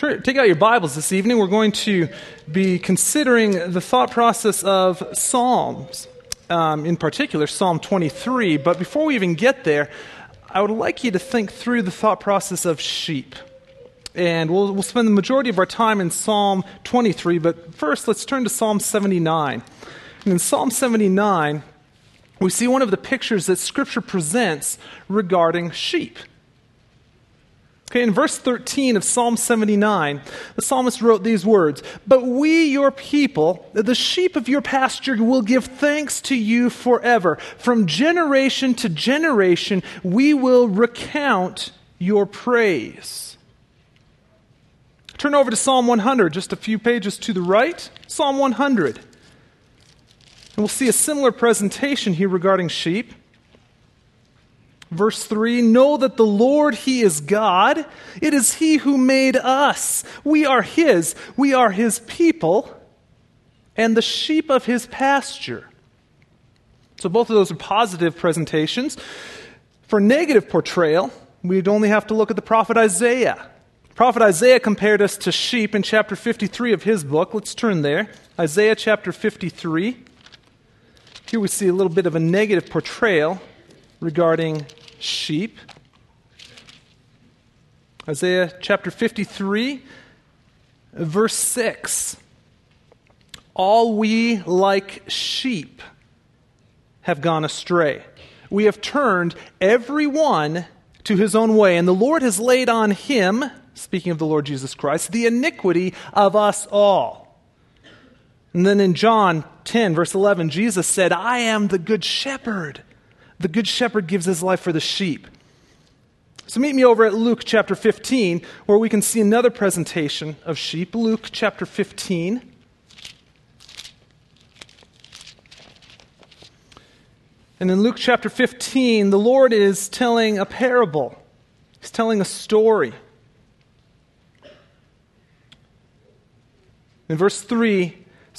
Take out your Bibles this evening. We're going to be considering the thought process of Psalms, um, in particular, Psalm 23. But before we even get there, I would like you to think through the thought process of sheep. And we'll, we'll spend the majority of our time in Psalm 23, but first let's turn to Psalm 79. And in Psalm 79, we see one of the pictures that Scripture presents regarding sheep. Okay, in verse 13 of Psalm 79, the psalmist wrote these words But we, your people, the sheep of your pasture, will give thanks to you forever. From generation to generation, we will recount your praise. Turn over to Psalm 100, just a few pages to the right. Psalm 100. And we'll see a similar presentation here regarding sheep. Verse 3 Know that the Lord, He is God. It is He who made us. We are His. We are His people and the sheep of His pasture. So both of those are positive presentations. For negative portrayal, we'd only have to look at the prophet Isaiah. prophet Isaiah compared us to sheep in chapter 53 of his book. Let's turn there. Isaiah chapter 53. Here we see a little bit of a negative portrayal regarding sheep. Isaiah chapter 53, verse 6. All we like sheep have gone astray. We have turned every one to his own way, and the Lord has laid on him, speaking of the Lord Jesus Christ, the iniquity of us all. And then in John 10, verse 11, Jesus said, I am the good shepherd. The good shepherd gives his life for the sheep. So meet me over at Luke chapter 15, where we can see another presentation of sheep. Luke chapter 15. And in Luke chapter 15, the Lord is telling a parable, He's telling a story. In verse 3,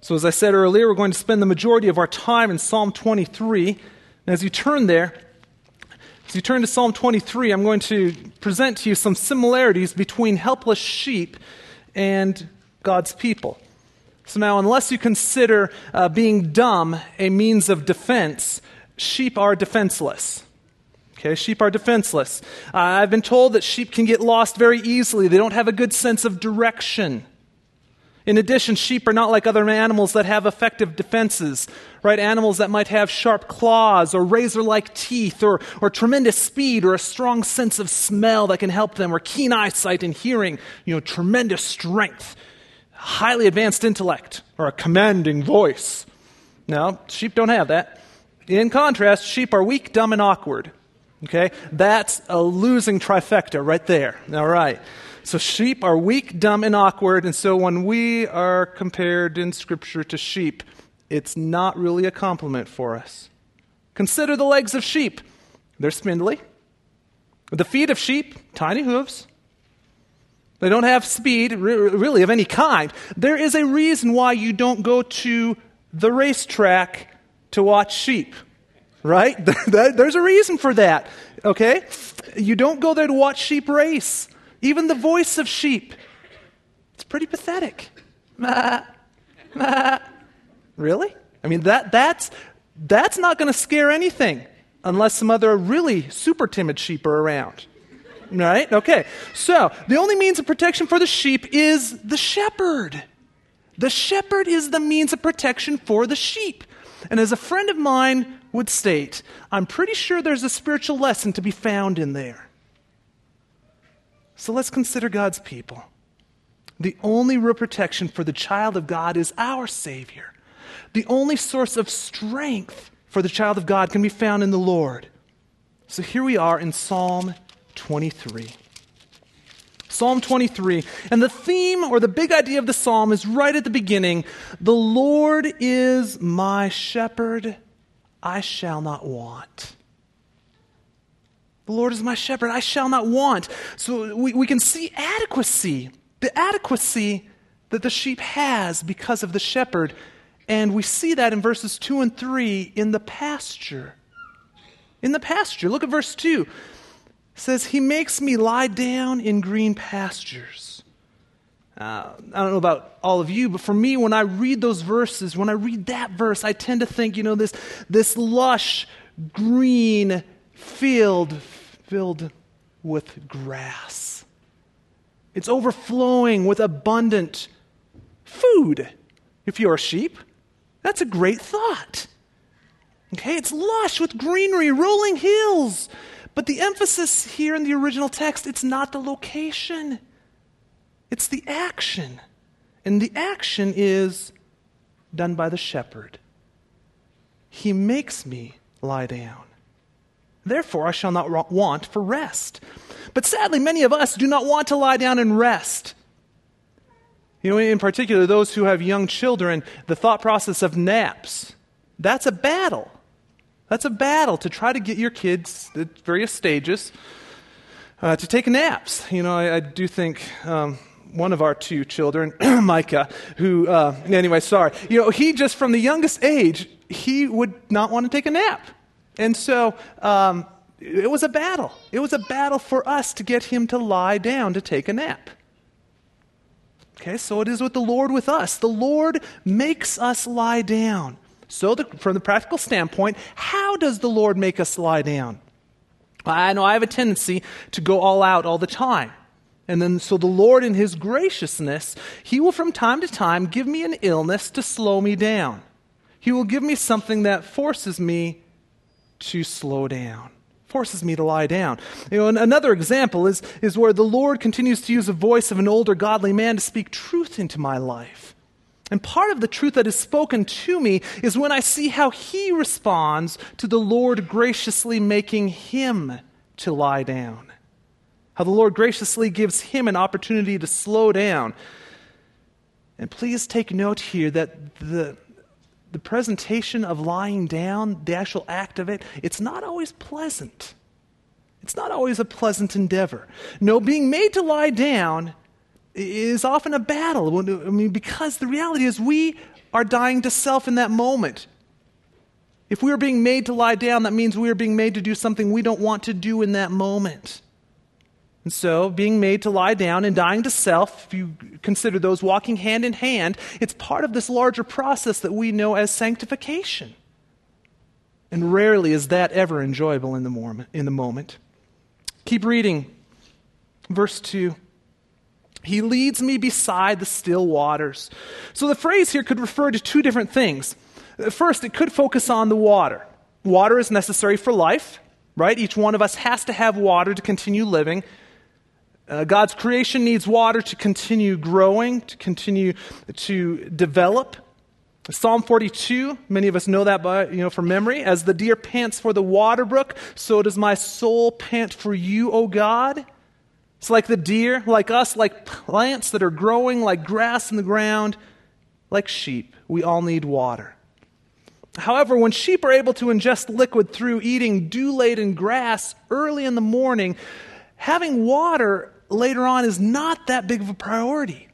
So, as I said earlier, we're going to spend the majority of our time in Psalm 23. And as you turn there, as you turn to Psalm 23, I'm going to present to you some similarities between helpless sheep and God's people. So, now, unless you consider uh, being dumb a means of defense, sheep are defenseless. Okay, sheep are defenseless. Uh, I've been told that sheep can get lost very easily. They don't have a good sense of direction. In addition, sheep are not like other animals that have effective defenses, right? Animals that might have sharp claws or razor like teeth or, or tremendous speed or a strong sense of smell that can help them or keen eyesight and hearing, you know, tremendous strength, highly advanced intellect or a commanding voice. No, sheep don't have that. In contrast, sheep are weak, dumb, and awkward. Okay? That's a losing trifecta right there. All right. So sheep are weak, dumb, and awkward, and so when we are compared in Scripture to sheep, it's not really a compliment for us. Consider the legs of sheep. They're spindly. The feet of sheep, tiny hooves. They don't have speed, really, of any kind. There is a reason why you don't go to the racetrack to watch sheep, right? There's a reason for that, okay? You don't go there to watch sheep race. Even the voice of sheep. It's pretty pathetic. Really? I mean, that, that's, that's not going to scare anything unless some other really super timid sheep are around. Right? Okay. So, the only means of protection for the sheep is the shepherd. The shepherd is the means of protection for the sheep. And as a friend of mine would state, I'm pretty sure there's a spiritual lesson to be found in there. So let's consider God's people. The only real protection for the child of God is our Savior. The only source of strength for the child of God can be found in the Lord. So here we are in Psalm 23. Psalm 23. And the theme or the big idea of the psalm is right at the beginning The Lord is my shepherd, I shall not want. The Lord is my shepherd, I shall not want. So we, we can see adequacy, the adequacy that the sheep has because of the shepherd. And we see that in verses 2 and 3 in the pasture. In the pasture. Look at verse 2. It says, He makes me lie down in green pastures. Uh, I don't know about all of you, but for me, when I read those verses, when I read that verse, I tend to think, you know, this, this lush, green field filled with grass. It's overflowing with abundant food. If you're a sheep, that's a great thought. Okay, it's lush with greenery, rolling hills. But the emphasis here in the original text, it's not the location, it's the action. And the action is done by the shepherd. He makes me lie down. Therefore, I shall not want for rest. But sadly, many of us do not want to lie down and rest. You know, in particular, those who have young children, the thought process of naps, that's a battle. That's a battle to try to get your kids at various stages uh, to take naps. You know, I, I do think um, one of our two children, Micah, who, uh, anyway, sorry, you know, he just from the youngest age, he would not want to take a nap. And so um, it was a battle. It was a battle for us to get him to lie down to take a nap. Okay, so it is with the Lord with us. The Lord makes us lie down. So, the, from the practical standpoint, how does the Lord make us lie down? I know I have a tendency to go all out all the time. And then, so the Lord, in His graciousness, He will from time to time give me an illness to slow me down. He will give me something that forces me to slow down, forces me to lie down. You know, another example is, is where the Lord continues to use the voice of an older godly man to speak truth into my life. And part of the truth that is spoken to me is when I see how he responds to the Lord graciously making him to lie down. How the Lord graciously gives him an opportunity to slow down. And please take note here that the, the presentation of lying down, the actual act of it, it's not always pleasant. It's not always a pleasant endeavor. No, being made to lie down is often a battle. I mean, because the reality is we are dying to self in that moment. If we are being made to lie down, that means we are being made to do something we don't want to do in that moment. And so, being made to lie down and dying to self, if you consider those walking hand in hand, it's part of this larger process that we know as sanctification. And rarely is that ever enjoyable in the, moment, in the moment. Keep reading. Verse 2. He leads me beside the still waters. So the phrase here could refer to two different things. First, it could focus on the water. Water is necessary for life, right? Each one of us has to have water to continue living. Uh, God's creation needs water to continue growing, to continue to develop. Psalm 42, many of us know that by, you know, from memory. As the deer pants for the water brook, so does my soul pant for you, O God. It's like the deer, like us, like plants that are growing like grass in the ground, like sheep. We all need water. However, when sheep are able to ingest liquid through eating dew laden grass early in the morning, having water later on is not that big of a priority.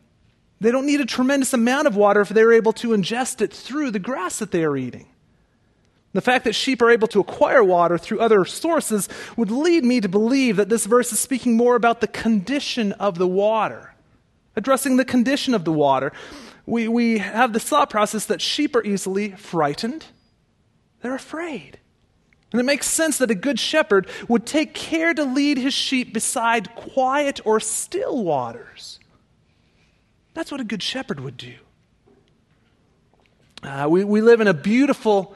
They don't need a tremendous amount of water if they're able to ingest it through the grass that they are eating. The fact that sheep are able to acquire water through other sources would lead me to believe that this verse is speaking more about the condition of the water, addressing the condition of the water. We, we have the thought process that sheep are easily frightened, they're afraid. And it makes sense that a good shepherd would take care to lead his sheep beside quiet or still waters. That's what a good shepherd would do. Uh, we, we live in a beautiful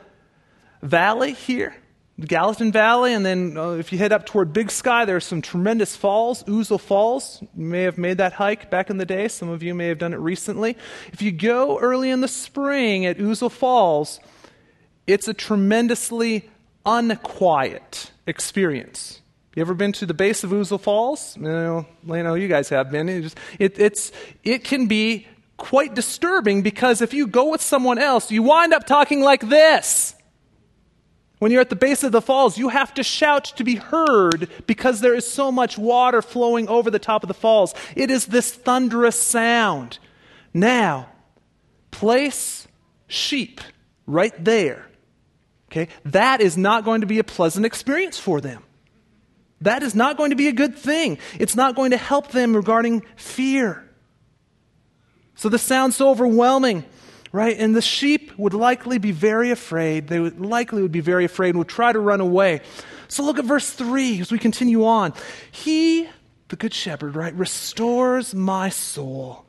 valley here, Gallatin Valley, and then uh, if you head up toward Big Sky, there are some tremendous falls, Ousel Falls. You may have made that hike back in the day. Some of you may have done it recently. If you go early in the spring at Ousel Falls, it's a tremendously unquiet experience. You ever been to the base of Ousel Falls? You know, I know you guys have been. It, just, it, it's, it can be quite disturbing because if you go with someone else, you wind up talking like this. When you're at the base of the falls, you have to shout to be heard because there is so much water flowing over the top of the falls. It is this thunderous sound. Now, place sheep right there. Okay? That is not going to be a pleasant experience for them. That is not going to be a good thing. It's not going to help them regarding fear. So this sounds so overwhelming, right? And the sheep would likely be very afraid. They would likely would be very afraid and would try to run away. So look at verse 3 as we continue on. He, the good shepherd, right, restores my soul.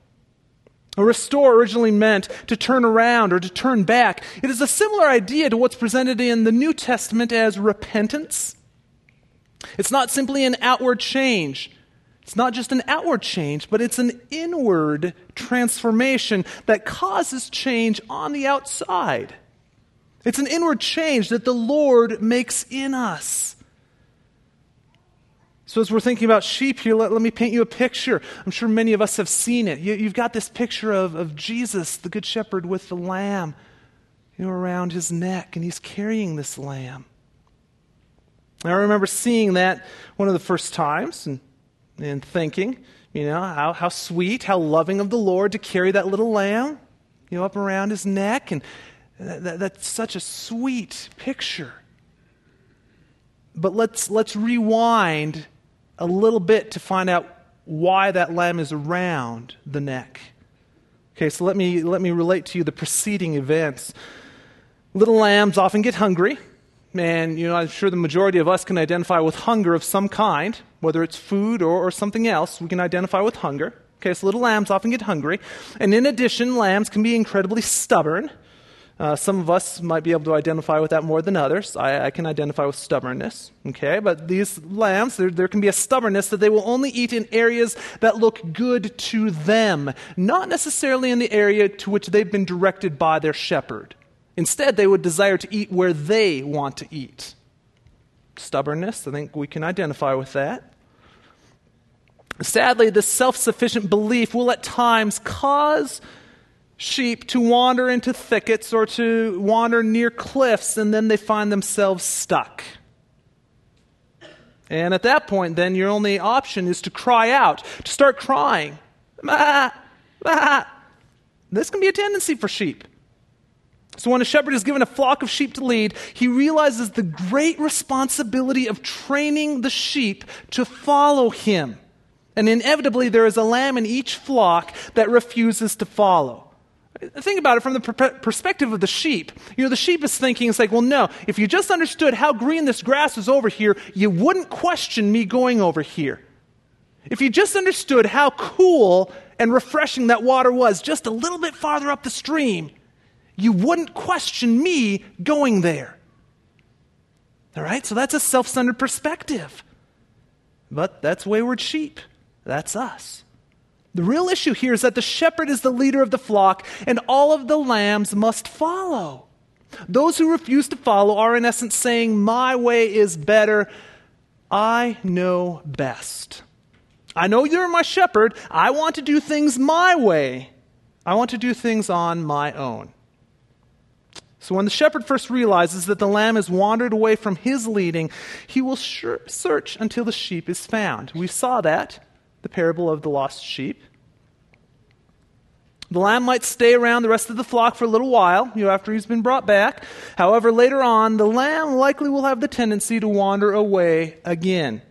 A restore originally meant to turn around or to turn back. It is a similar idea to what's presented in the New Testament as repentance. It's not simply an outward change. It's not just an outward change, but it's an inward transformation that causes change on the outside. It's an inward change that the Lord makes in us. So, as we're thinking about sheep here, let, let me paint you a picture. I'm sure many of us have seen it. You, have got this picture of, of Jesus, the Good Shepherd, with the lamb you know, around his neck, and he's carrying this lamb. I remember seeing that one of the first times, and and thinking, you know, how, how sweet, how loving of the Lord to carry that little lamb, you know, up around his neck. And that, that, that's such a sweet picture. But let's, let's rewind a little bit to find out why that lamb is around the neck. Okay, so let me, let me relate to you the preceding events. Little lambs often get hungry. And, you know, I'm sure the majority of us can identify with hunger of some kind, whether it's food or, or something else. We can identify with hunger. Okay, so little lambs often get hungry. And in addition, lambs can be incredibly stubborn. Uh, some of us might be able to identify with that more than others. I, I can identify with stubbornness. Okay, but these lambs, there, there can be a stubbornness that they will only eat in areas that look good to them, not necessarily in the area to which they've been directed by their shepherd. Instead, they would desire to eat where they want to eat. Stubbornness, I think we can identify with that. Sadly, this self sufficient belief will at times cause sheep to wander into thickets or to wander near cliffs, and then they find themselves stuck. And at that point, then your only option is to cry out, to start crying. Ah, ah. This can be a tendency for sheep. So, when a shepherd is given a flock of sheep to lead, he realizes the great responsibility of training the sheep to follow him. And inevitably, there is a lamb in each flock that refuses to follow. Think about it from the perspective of the sheep. You know, the sheep is thinking, it's like, well, no, if you just understood how green this grass is over here, you wouldn't question me going over here. If you just understood how cool and refreshing that water was just a little bit farther up the stream, you wouldn't question me going there. All right? So that's a self centered perspective. But that's wayward sheep. That's us. The real issue here is that the shepherd is the leader of the flock, and all of the lambs must follow. Those who refuse to follow are, in essence, saying, My way is better. I know best. I know you're my shepherd. I want to do things my way. I want to do things on my own. So when the shepherd first realizes that the lamb has wandered away from his leading, he will search until the sheep is found. We saw that, the parable of the lost sheep. The lamb might stay around the rest of the flock for a little while, you know, after he's been brought back. However, later on, the lamb likely will have the tendency to wander away again.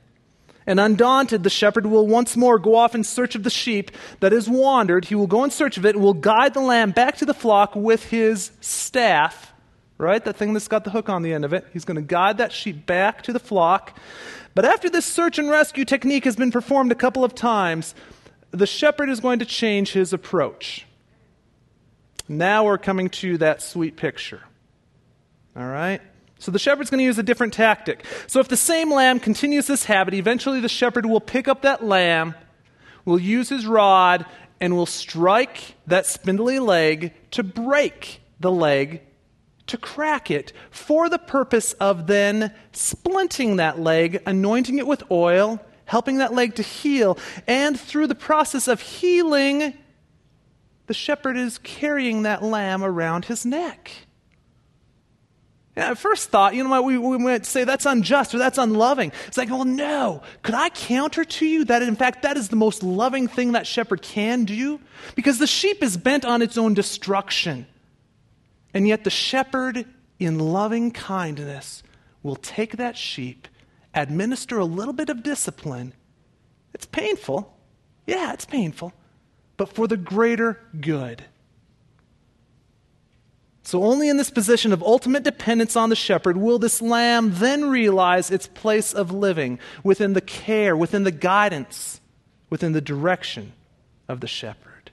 And undaunted, the shepherd will once more go off in search of the sheep that has wandered. He will go in search of it and will guide the lamb back to the flock with his staff, right? That thing that's got the hook on the end of it. He's going to guide that sheep back to the flock. But after this search and rescue technique has been performed a couple of times, the shepherd is going to change his approach. Now we're coming to that sweet picture. All right? So the shepherd's going to use a different tactic. So if the same lamb continues this habit, eventually the shepherd will pick up that lamb, will use his rod, and will strike that spindly leg to break the leg to crack it for the purpose of then splinting that leg, anointing it with oil, helping that leg to heal, and through the process of healing, the shepherd is carrying that lamb around his neck. And at first thought, you know, we, we might say that's unjust or that's unloving. It's like, well, no. Could I counter to you that, in fact, that is the most loving thing that shepherd can do? Because the sheep is bent on its own destruction. And yet the shepherd, in loving kindness, will take that sheep, administer a little bit of discipline. It's painful. Yeah, it's painful. But for the greater good. So, only in this position of ultimate dependence on the shepherd will this lamb then realize its place of living within the care, within the guidance, within the direction of the shepherd.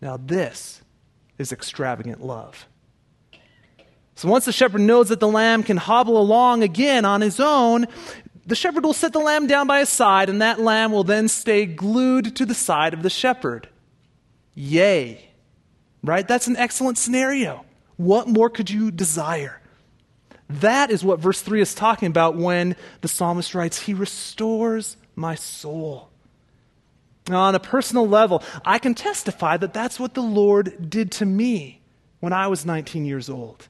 Now, this is extravagant love. So, once the shepherd knows that the lamb can hobble along again on his own, the shepherd will set the lamb down by his side, and that lamb will then stay glued to the side of the shepherd. Yay! Right? That's an excellent scenario. What more could you desire? That is what verse 3 is talking about when the psalmist writes, He restores my soul. Now, on a personal level, I can testify that that's what the Lord did to me when I was 19 years old.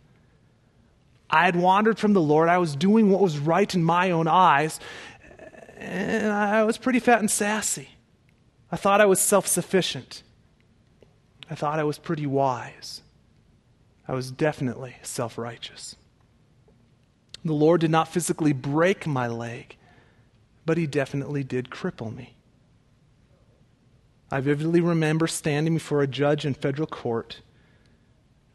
I had wandered from the Lord. I was doing what was right in my own eyes, and I was pretty fat and sassy. I thought I was self sufficient. I thought I was pretty wise. I was definitely self righteous. The Lord did not physically break my leg, but He definitely did cripple me. I vividly remember standing before a judge in federal court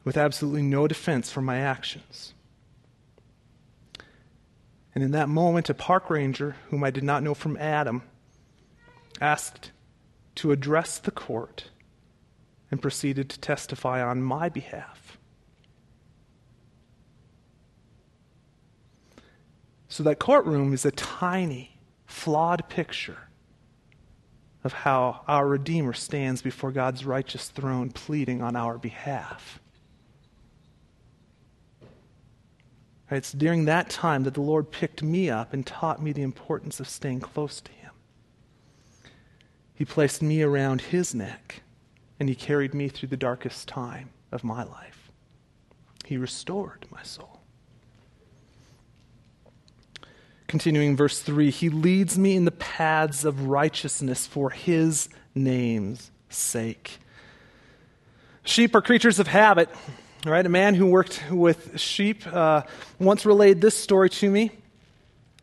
with absolutely no defense for my actions. And in that moment, a park ranger, whom I did not know from Adam, asked to address the court and proceeded to testify on my behalf. So that courtroom is a tiny, flawed picture of how our Redeemer stands before God's righteous throne pleading on our behalf. It's during that time that the Lord picked me up and taught me the importance of staying close to Him. He placed me around His neck, and He carried me through the darkest time of my life. He restored my soul. Continuing verse 3 He leads me in the paths of righteousness for His name's sake. Sheep are creatures of habit. Right? A man who worked with sheep uh, once relayed this story to me.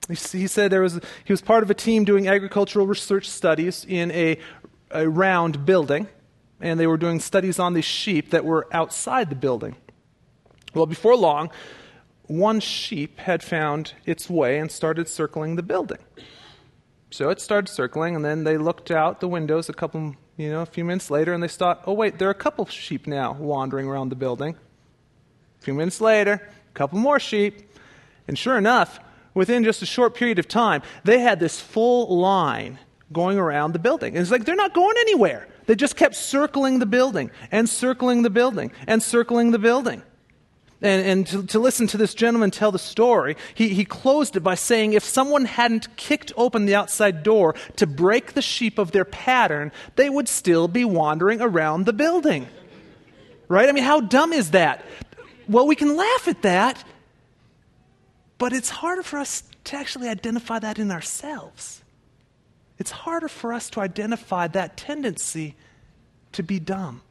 He, he said there was, he was part of a team doing agricultural research studies in a, a round building, and they were doing studies on these sheep that were outside the building. Well, before long, one sheep had found its way and started circling the building. So it started circling, and then they looked out the windows a couple, you know, a few minutes later, and they thought, oh, wait, there are a couple sheep now wandering around the building. A few minutes later, a couple more sheep. And sure enough, within just a short period of time, they had this full line going around the building. And it's like they're not going anywhere. They just kept circling the building and circling the building and circling the building. And, and to, to, listen to this gentleman tell the story, he, he closed it by saying if someone hadn't kicked open the outside door to break the sheep of their pattern, they would still be wandering around the building. Right? I mean, how dumb is that? Well, we can laugh at that, but it's harder for us to actually identify that in ourselves. It's harder for us to identify that tendency to be dumb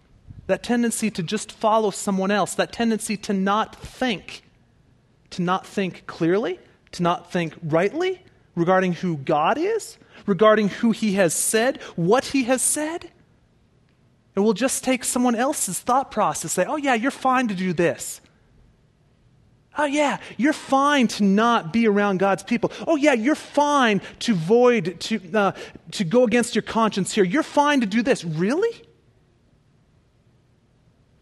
that tendency to just follow someone else, that tendency to not think, to not think clearly, to not think rightly regarding who God is, regarding who He has said, what He has said. And we'll just take someone else's thought process, say, oh, yeah, you're fine to do this. Oh, yeah, you're fine to not be around God's people. Oh, yeah, you're fine to void, to, uh, to go against your conscience here. You're fine to do this. Really?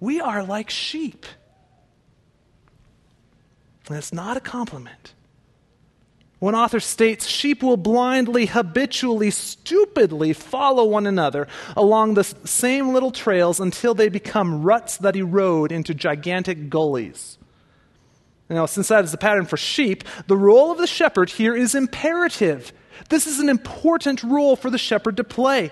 We are like sheep. And it's not a compliment. One author states sheep will blindly, habitually, stupidly follow one another along the same little trails until they become ruts that erode into gigantic gullies. Now, since that is the pattern for sheep, the role of the shepherd here is imperative. This is an important role for the shepherd to play.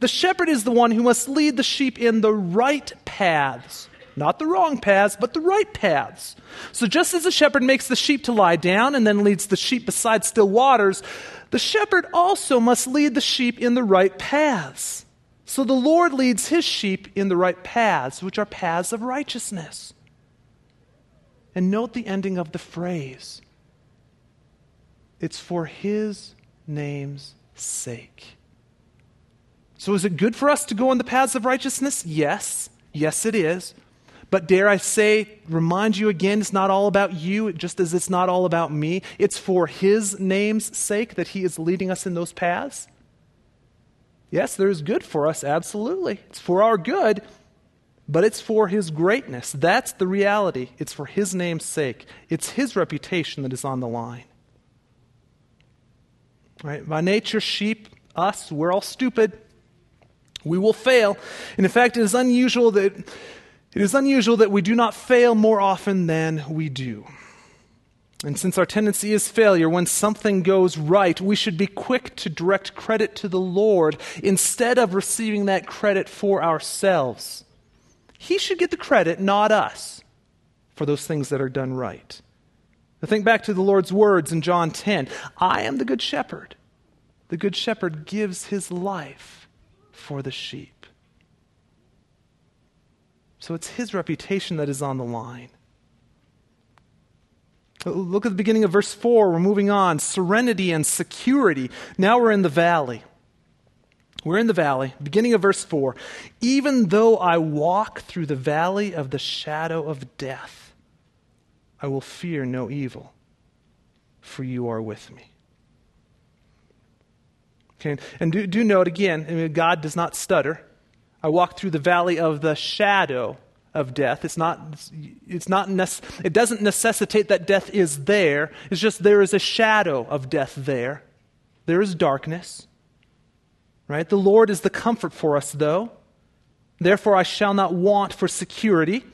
The shepherd is the one who must lead the sheep in the right paths. Not the wrong paths, but the right paths. So just as the shepherd makes the sheep to lie down and then leads the sheep beside still waters, the shepherd also must lead the sheep in the right paths. So the Lord leads his sheep in the right paths, which are paths of righteousness. And note the ending of the phrase it's for his name's sake. So, is it good for us to go on the paths of righteousness? Yes. Yes, it is. But dare I say, remind you again, it's not all about you, just as it's not all about me. It's for His name's sake that He is leading us in those paths. Yes, there is good for us, absolutely. It's for our good, but it's for His greatness. That's the reality. It's for His name's sake. It's His reputation that is on the line. Right? By nature, sheep, us, we're all stupid. We will fail. And in fact, it is unusual that it is unusual that we do not fail more often than we do. And since our tendency is failure, when something goes right, we should be quick to direct credit to the Lord instead of receiving that credit for ourselves. He should get the credit, not us, for those things that are done right. Think back to the Lord's words in John 10 I am the good shepherd. The good shepherd gives his life for the sheep. So it's his reputation that is on the line. Look at the beginning of verse 4. We're moving on. Serenity and security. Now we're in the valley. We're in the valley, beginning of verse 4. Even though I walk through the valley of the shadow of death, I will fear no evil, for you are with me. Okay, and do, do note again, I mean, God does not stutter. I walk through the valley of the shadow of death. It's not, it's not it doesn't necessitate that death is there. It's just there is a shadow of death there. There is darkness. Right? The Lord is the comfort for us, though. Therefore, I shall not want for security.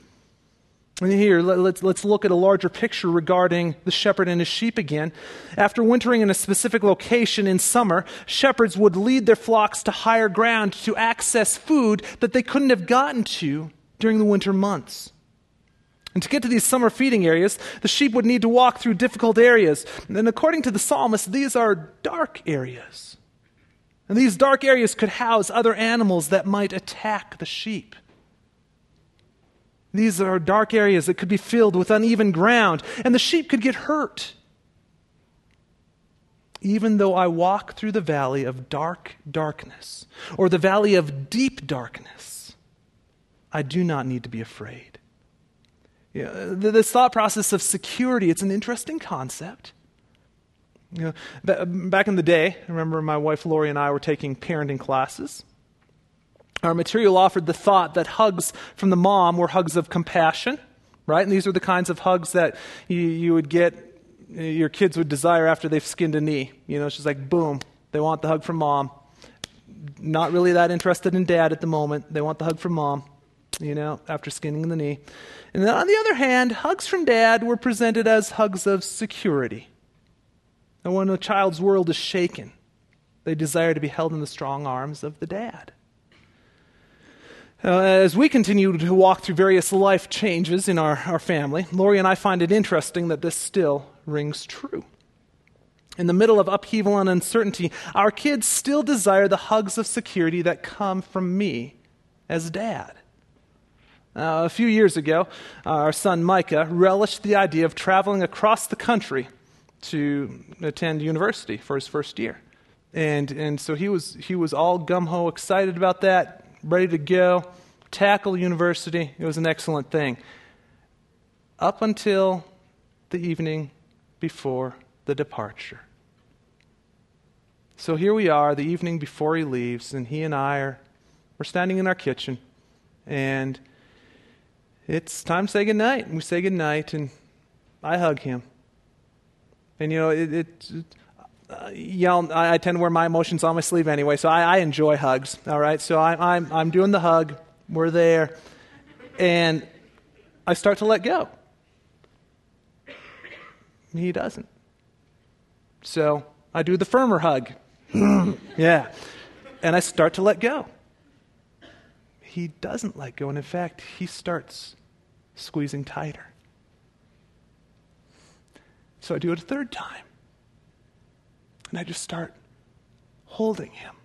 And here, let's, let's look at a larger picture regarding the shepherd and his sheep again. After wintering in a specific location in summer, shepherds would lead their flocks to higher ground to access food that they couldn't have gotten to during the winter months. And to get to these summer feeding areas, the sheep would need to walk through difficult areas. And according to the psalmist, these are dark areas. And these dark areas could house other animals that might attack the sheep. These are dark areas that could be filled with uneven ground, and the sheep could get hurt. Even though I walk through the valley of dark darkness, or the valley of deep darkness, I do not need to be afraid. You know, this thought process of security, it's an interesting concept. You know, back in the day, I remember my wife Lori and I were taking parenting classes. Our material offered the thought that hugs from the mom were hugs of compassion, right? And these are the kinds of hugs that you, you would get, eh, your kids would desire after they've skinned a knee. You know, it's just like, boom, they want the hug from mom. Not really that interested in dad at the moment. They want the hug from mom, you know, after skinning the knee. And then on the other hand, hugs from dad were presented as hugs of security. And when a child's world is shaken, they desire to be held in the strong arms of the dad. Uh, as we continue to walk through various life changes in our, our family, Lori and I find it interesting that this still rings true. In the middle of upheaval and uncertainty, our kids still desire the hugs of security that come from me as dad. Uh, a few years ago, our son Micah relished the idea of traveling across the country to attend university for his first year. And, and so he was, he was all gum ho excited about that, ready to go, tackle university. It was an excellent thing. Up until the evening before the departure. So here we are, the evening before he leaves, and he and I are we're standing in our kitchen, and it's time to say goodnight. And we say goodnight, and I hug him. And you know, it, it, uh, yell, I, I, tend to wear my emotions on my sleeve anyway, so I, I enjoy hugs. All right, so I, I'm I'm doing the hug. We're there, and I start to let go. He doesn't. So I do the firmer hug. yeah. And I start to let go. He doesn't let go. And in fact, he starts squeezing tighter. So I do it a third time. And I just start holding him.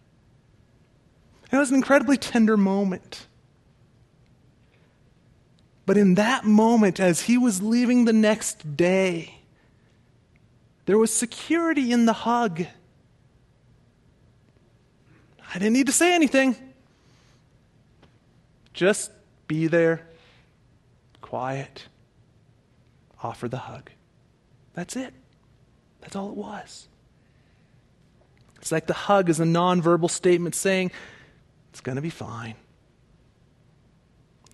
It was an incredibly tender moment. But in that moment, as he was leaving the next day, there was security in the hug. I didn't need to say anything. Just be there, quiet, offer the hug. That's it. That's all it was. It's like the hug is a nonverbal statement saying, it's going to be fine.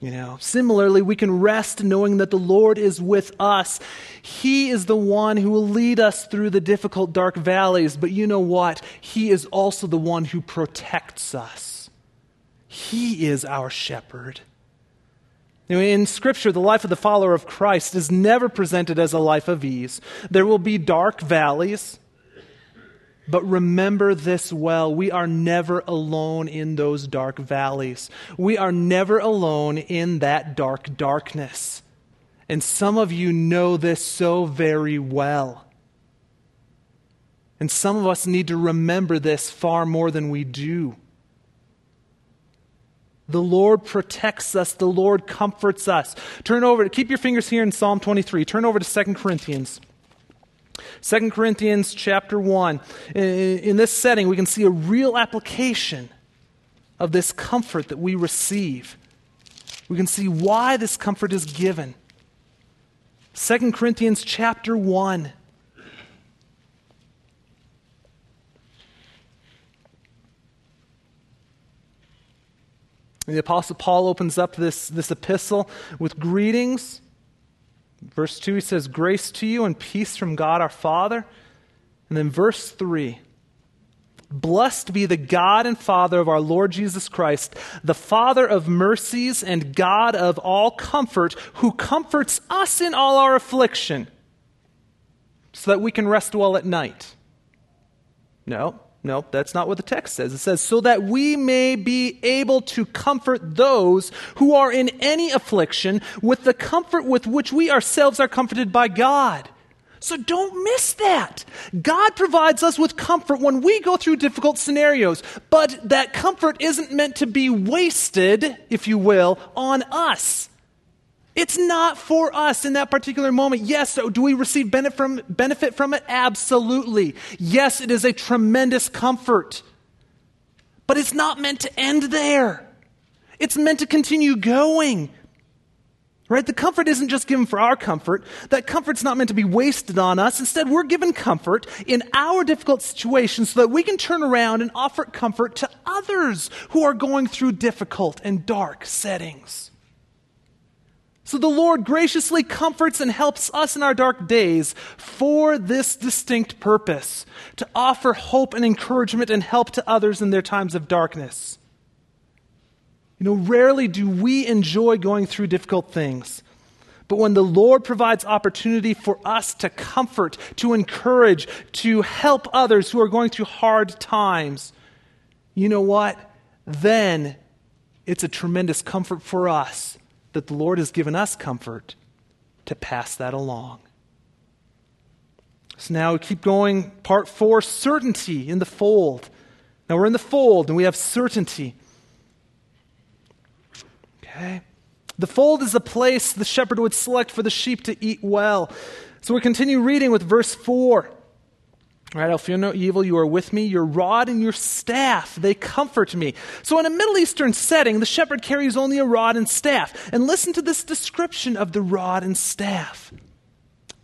You know, similarly, we can rest knowing that the Lord is with us. He is the one who will lead us through the difficult, dark valleys. But you know what? He is also the one who protects us. He is our shepherd. In Scripture, the life of the follower of Christ is never presented as a life of ease. There will be dark valleys, but remember this well we are never alone in those dark valleys. We are never alone in that dark darkness. And some of you know this so very well. And some of us need to remember this far more than we do. The Lord protects us. The Lord comforts us. Turn over, keep your fingers here in Psalm 23. Turn over to 2 Corinthians. 2 Corinthians chapter 1. In this setting, we can see a real application of this comfort that we receive. We can see why this comfort is given. 2 Corinthians chapter 1. The Apostle Paul opens up this, this epistle with greetings Verse 2, he says, Grace to you and peace from God our Father. And then verse 3, Blessed be the God and Father of our Lord Jesus Christ, the Father of mercies and God of all comfort, who comforts us in all our affliction, so that we can rest well at night. No, no, that's not what the text says. It says, so that we may be able to comfort those who are in any affliction with the comfort with which we ourselves are comforted by God. So don't miss that. God provides us with comfort when we go through difficult scenarios, but that comfort isn't meant to be wasted, if you will, on us. It's not for us in that particular moment. Yes, so do we receive benefit from, benefit from it? Absolutely. Yes, it is a tremendous comfort. But it's not meant to end there. It's meant to continue going. Right? The comfort isn't just given for our comfort. That comfort's not meant to be wasted on us. Instead, we're given comfort in our difficult situations so that we can turn around and offer comfort to others who are going through difficult and dark settings. So the Lord graciously comforts and helps us in our dark days for this distinct purpose to offer hope and encouragement and help to others in their times of darkness. You know, rarely do we enjoy going through difficult things. But when the Lord provides opportunity for us to comfort, to encourage, to help others who are going through hard times, you know what? Then it's a tremendous comfort for us that the Lord has given us comfort to pass that along. So now we keep going. Part four certainty in the fold. Now we're in the fold and we have certainty. Okay? The fold is a place the shepherd would select for the sheep to eat well. So we continue reading with verse 4. Right, I'll fear no evil. You are with me. Your rod and your staff, they comfort me. So, in a Middle Eastern setting, the shepherd carries only a rod and staff. And listen to this description of the rod and staff.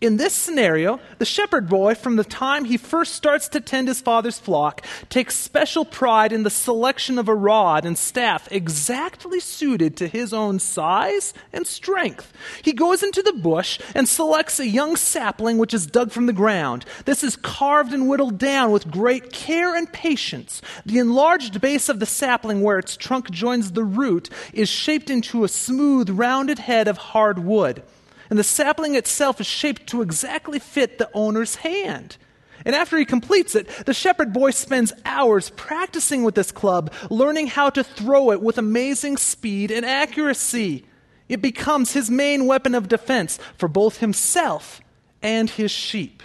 In this scenario, the shepherd boy, from the time he first starts to tend his father's flock, takes special pride in the selection of a rod and staff exactly suited to his own size and strength. He goes into the bush and selects a young sapling which is dug from the ground. This is carved and whittled down with great care and patience. The enlarged base of the sapling, where its trunk joins the root, is shaped into a smooth, rounded head of hard wood. And the sapling itself is shaped to exactly fit the owner's hand. And after he completes it, the shepherd boy spends hours practicing with this club, learning how to throw it with amazing speed and accuracy. It becomes his main weapon of defense for both himself and his sheep.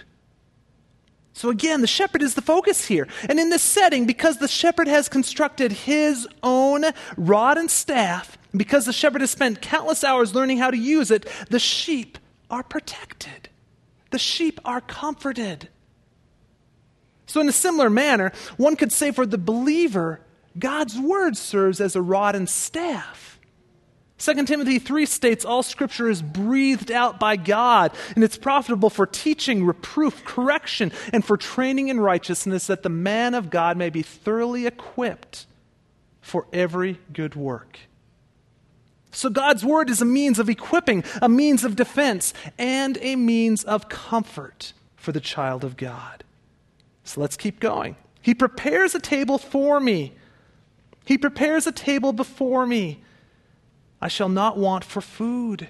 So again, the shepherd is the focus here. And in this setting, because the shepherd has constructed his own rod and staff, because the shepherd has spent countless hours learning how to use it, the sheep are protected. The sheep are comforted. So, in a similar manner, one could say for the believer, God's word serves as a rod and staff. 2 Timothy 3 states all scripture is breathed out by God, and it's profitable for teaching, reproof, correction, and for training in righteousness, that the man of God may be thoroughly equipped for every good work. So, God's word is a means of equipping, a means of defense, and a means of comfort for the child of God. So, let's keep going. He prepares a table for me. He prepares a table before me I shall not want for food.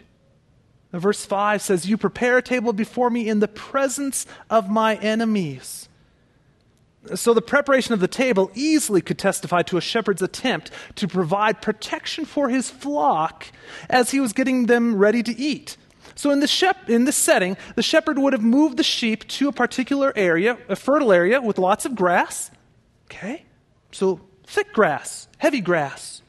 verse 5 says, You prepare a table before me in the presence of my enemies. So, the preparation of the table easily could testify to a shepherd's attempt to provide protection for his flock as he was getting them ready to eat. So, in the shep- in this setting, the shepherd would have moved the sheep to a particular area, a fertile area with lots of grass. Okay? So, thick grass, heavy grass,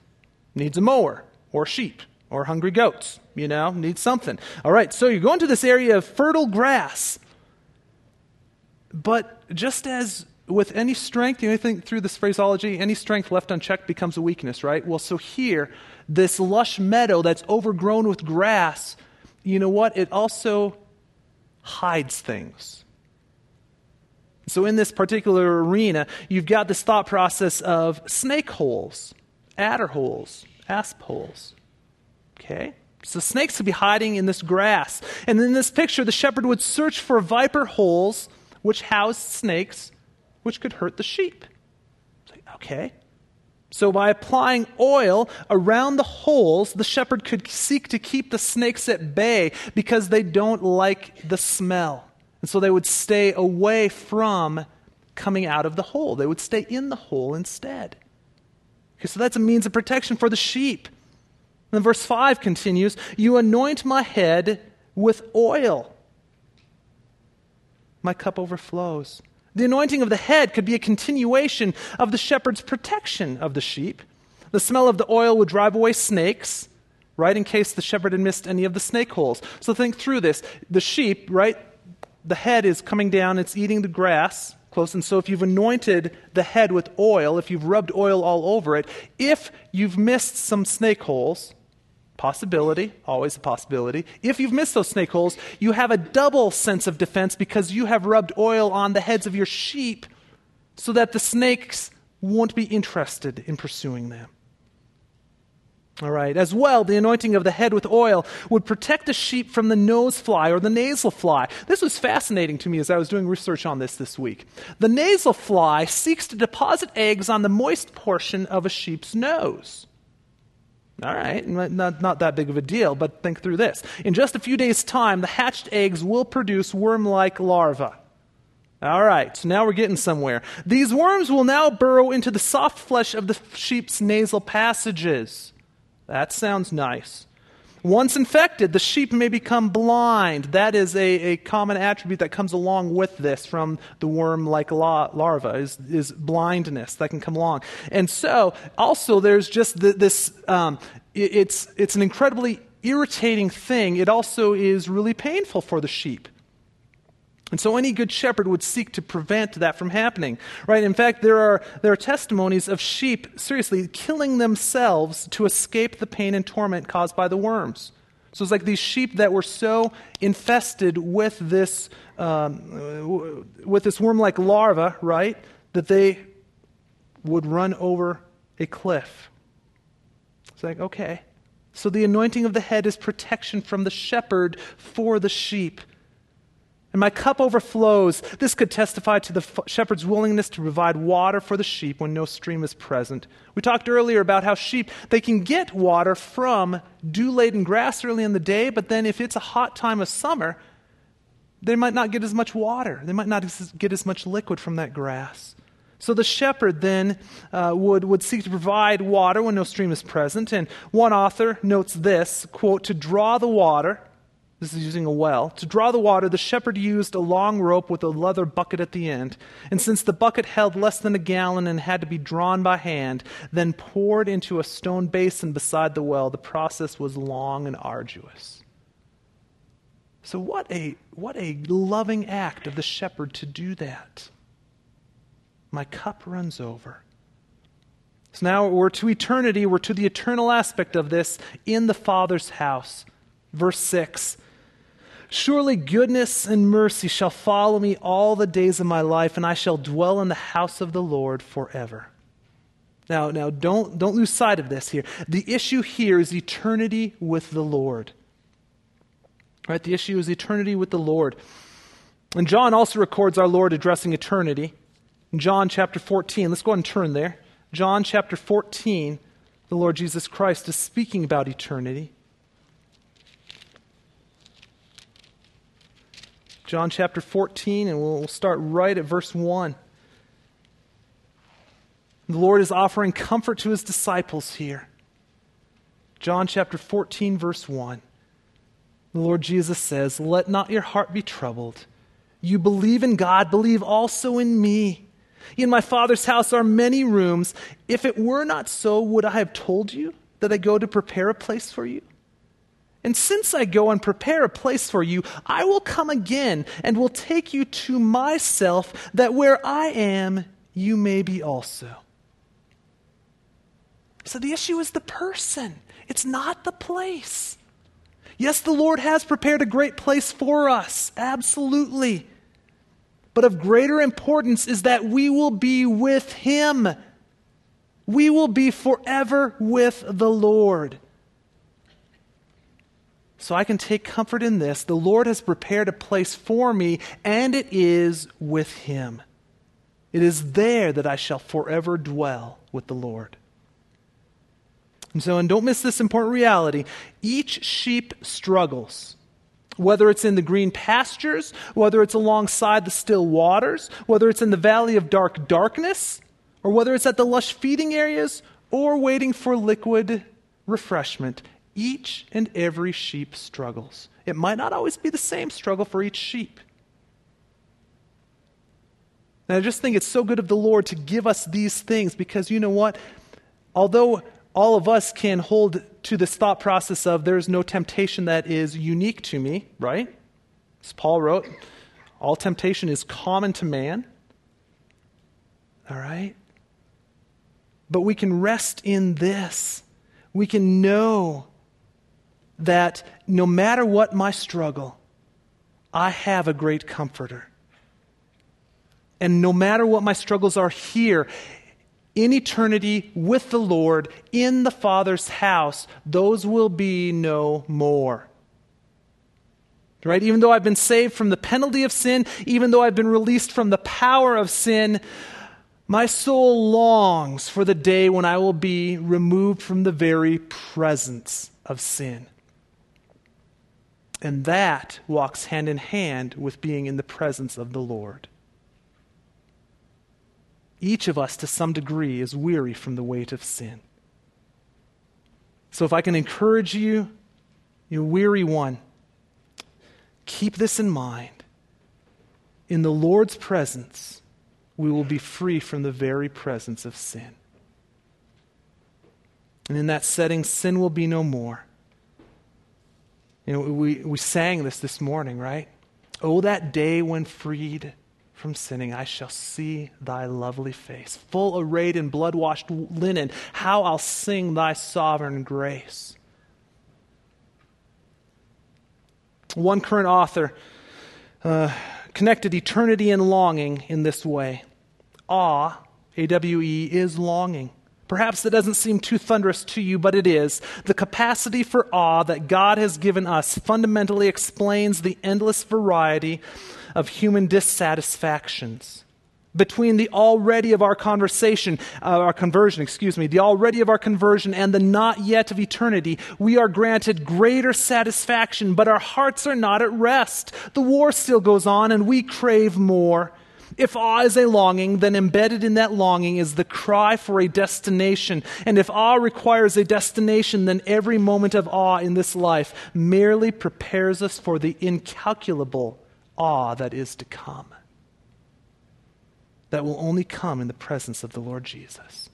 needs a mower or sheep or hungry goats. You know, need something. All right, so you're going to this area of fertile grass. But just as with any strength, you know, think through this phraseology, any strength left unchecked becomes a weakness, right? Well, so here, this lush meadow that's overgrown with grass, you know what? It also hides things. So, in this particular arena, you've got this thought process of snake holes, adder holes, asp holes. Okay? So snakes could be hiding in this grass. And in this picture, the shepherd would search for viper holes which housed snakes, which could hurt the sheep. Okay. So by applying oil around the holes, the shepherd could seek to keep the snakes at bay because they don't like the smell. And so they would stay away from coming out of the hole. They would stay in the hole instead. Okay, so that's a means of protection for the sheep. And verse 5 continues You anoint my head with oil, my cup overflows. The anointing of the head could be a continuation of the shepherd's protection of the sheep. The smell of the oil would drive away snakes, right, in case the shepherd had missed any of the snake holes. So think through this. The sheep, right, the head is coming down, it's eating the grass, close. And so, if you've anointed the head with oil, if you've rubbed oil all over it, if you've missed some snake holes, possibility, always a possibility, if you've missed those snake holes, you have a double sense of defense because you have rubbed oil on the heads of your sheep so that the snakes won't be interested in pursuing them. All right. As well, the anointing of the head with oil would protect the sheep from the nose fly or the nasal fly. This was fascinating to me as I was doing research on this this week. The nasal fly seeks to deposit eggs on the moist portion of a sheep's nose. All right, not, not that big of a deal, but think through this. In just a few days' time, the hatched eggs will produce worm like larvae. All right, so now we're getting somewhere. These worms will now burrow into the soft flesh of the sheep's nasal passages. That sounds nice. Once infected, the sheep may become blind. That is a, a common attribute that comes along with this from the worm like la- larva, is, is blindness that can come along. And so, also, there's just the, this um, it, it's, it's an incredibly irritating thing. It also is really painful for the sheep. And so any good shepherd would seek to prevent that from happening. Right? In fact, there are, there are testimonies of sheep, seriously, killing themselves to escape the pain and torment caused by the worms. So it's like these sheep that were so infested with this, um, with this worm like larva, right, that they would run over a cliff. It's like, okay. So the anointing of the head is protection from the shepherd for the sheep. And my cup overflows. This could testify to the shepherd's willingness to provide water for the sheep when no stream is present. We talked earlier about how sheep they can get water from dew-laden grass early in the day, but then if it's a hot time of summer, they might not get as much water. They might not get as much liquid from that grass. So the shepherd then uh, would, would seek to provide water when no stream is present. And one author notes this quote, to draw the water, this is using a well. To draw the water, the shepherd used a long rope with a leather bucket at the end. And since the bucket held less than a gallon and had to be drawn by hand, then poured into a stone basin beside the well, the process was long and arduous. So, what a, what a loving act of the shepherd to do that. My cup runs over. So now we're to eternity, we're to the eternal aspect of this in the Father's house. Verse 6 Surely goodness and mercy shall follow me all the days of my life, and I shall dwell in the house of the Lord forever. Now, now don't, don't lose sight of this here. The issue here is eternity with the Lord. Right? The issue is eternity with the Lord. And John also records our Lord addressing eternity. In John chapter 14, let's go ahead and turn there. John chapter 14, the Lord Jesus Christ is speaking about eternity. John chapter 14, and we'll start right at verse 1. The Lord is offering comfort to his disciples here. John chapter 14, verse 1. The Lord Jesus says, Let not your heart be troubled. You believe in God, believe also in me. In my Father's house are many rooms. If it were not so, would I have told you that I go to prepare a place for you? And since I go and prepare a place for you, I will come again and will take you to myself, that where I am, you may be also. So the issue is the person, it's not the place. Yes, the Lord has prepared a great place for us, absolutely. But of greater importance is that we will be with Him. We will be forever with the Lord. So I can take comfort in this. The Lord has prepared a place for me, and it is with Him. It is there that I shall forever dwell with the Lord. And so, and don't miss this important reality each sheep struggles. Whether it's in the green pastures, whether it's alongside the still waters, whether it's in the valley of dark darkness, or whether it's at the lush feeding areas, or waiting for liquid refreshment, each and every sheep struggles. It might not always be the same struggle for each sheep. And I just think it's so good of the Lord to give us these things because you know what? Although all of us can hold to this thought process of there's no temptation that is unique to me, right? As Paul wrote, all temptation is common to man. All right? But we can rest in this. We can know that no matter what my struggle, I have a great comforter. And no matter what my struggles are here, in eternity with the Lord, in the Father's house, those will be no more. Right? Even though I've been saved from the penalty of sin, even though I've been released from the power of sin, my soul longs for the day when I will be removed from the very presence of sin. And that walks hand in hand with being in the presence of the Lord. Each of us, to some degree, is weary from the weight of sin. So, if I can encourage you, you weary one, keep this in mind. In the Lord's presence, we will be free from the very presence of sin. And in that setting, sin will be no more. You know, we, we sang this this morning, right? Oh, that day when freed from sinning, I shall see thy lovely face. Full arrayed in blood washed linen, how I'll sing thy sovereign grace. One current author uh, connected eternity and longing in this way awe, A W E, is longing. Perhaps that doesn't seem too thunderous to you, but it is. The capacity for awe that God has given us fundamentally explains the endless variety of human dissatisfactions. Between the already of our conversation, uh, our conversion, excuse me, the already of our conversion and the not yet of eternity, we are granted greater satisfaction, but our hearts are not at rest. The war still goes on and we crave more. If awe is a longing, then embedded in that longing is the cry for a destination. And if awe requires a destination, then every moment of awe in this life merely prepares us for the incalculable awe that is to come. That will only come in the presence of the Lord Jesus.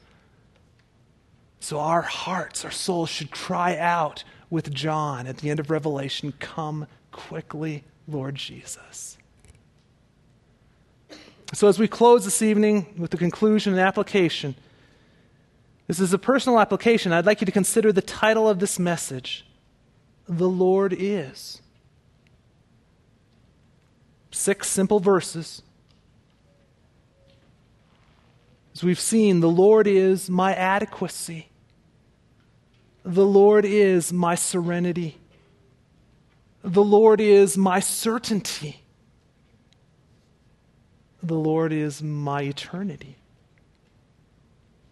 So our hearts, our souls should cry out with John at the end of Revelation Come quickly, Lord Jesus. So, as we close this evening with the conclusion and application, this is a personal application. I'd like you to consider the title of this message The Lord is. Six simple verses. As we've seen, the Lord is my adequacy. The Lord is my serenity. The Lord is my certainty. The Lord is my eternity.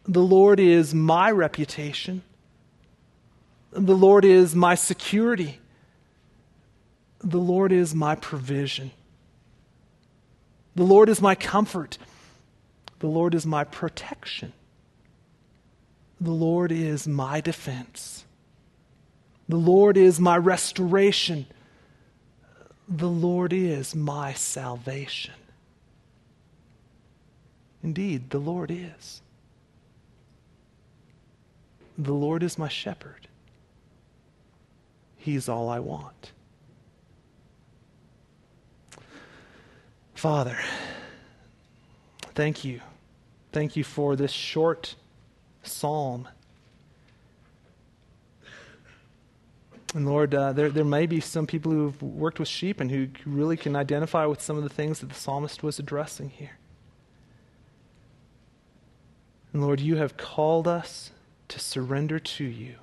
The Lord is my reputation. The Lord is my security. The Lord is my provision. The Lord is my comfort. The Lord is my protection. The Lord is my defense. The Lord is my restoration. The Lord is my salvation. Indeed, the Lord is. The Lord is my shepherd. He's all I want. Father, thank you. Thank you for this short psalm. And Lord, uh, there, there may be some people who've worked with sheep and who really can identify with some of the things that the psalmist was addressing here. And Lord, you have called us to surrender to you.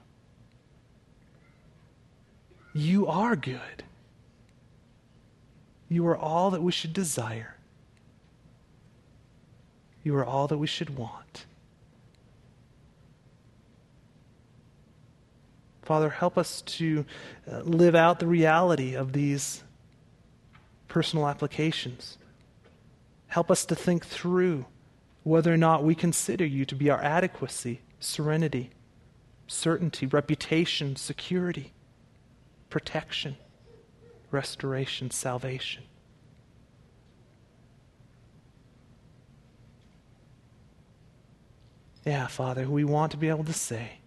You are good. You are all that we should desire. You are all that we should want. Father, help us to uh, live out the reality of these personal applications. Help us to think through whether or not we consider you to be our adequacy, serenity, certainty, reputation, security, protection, restoration, salvation. Yeah, Father, we want to be able to say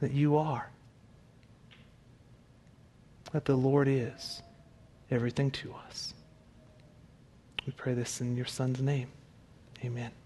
that you are, that the Lord is everything to us. We pray this in your Son's name. Amen.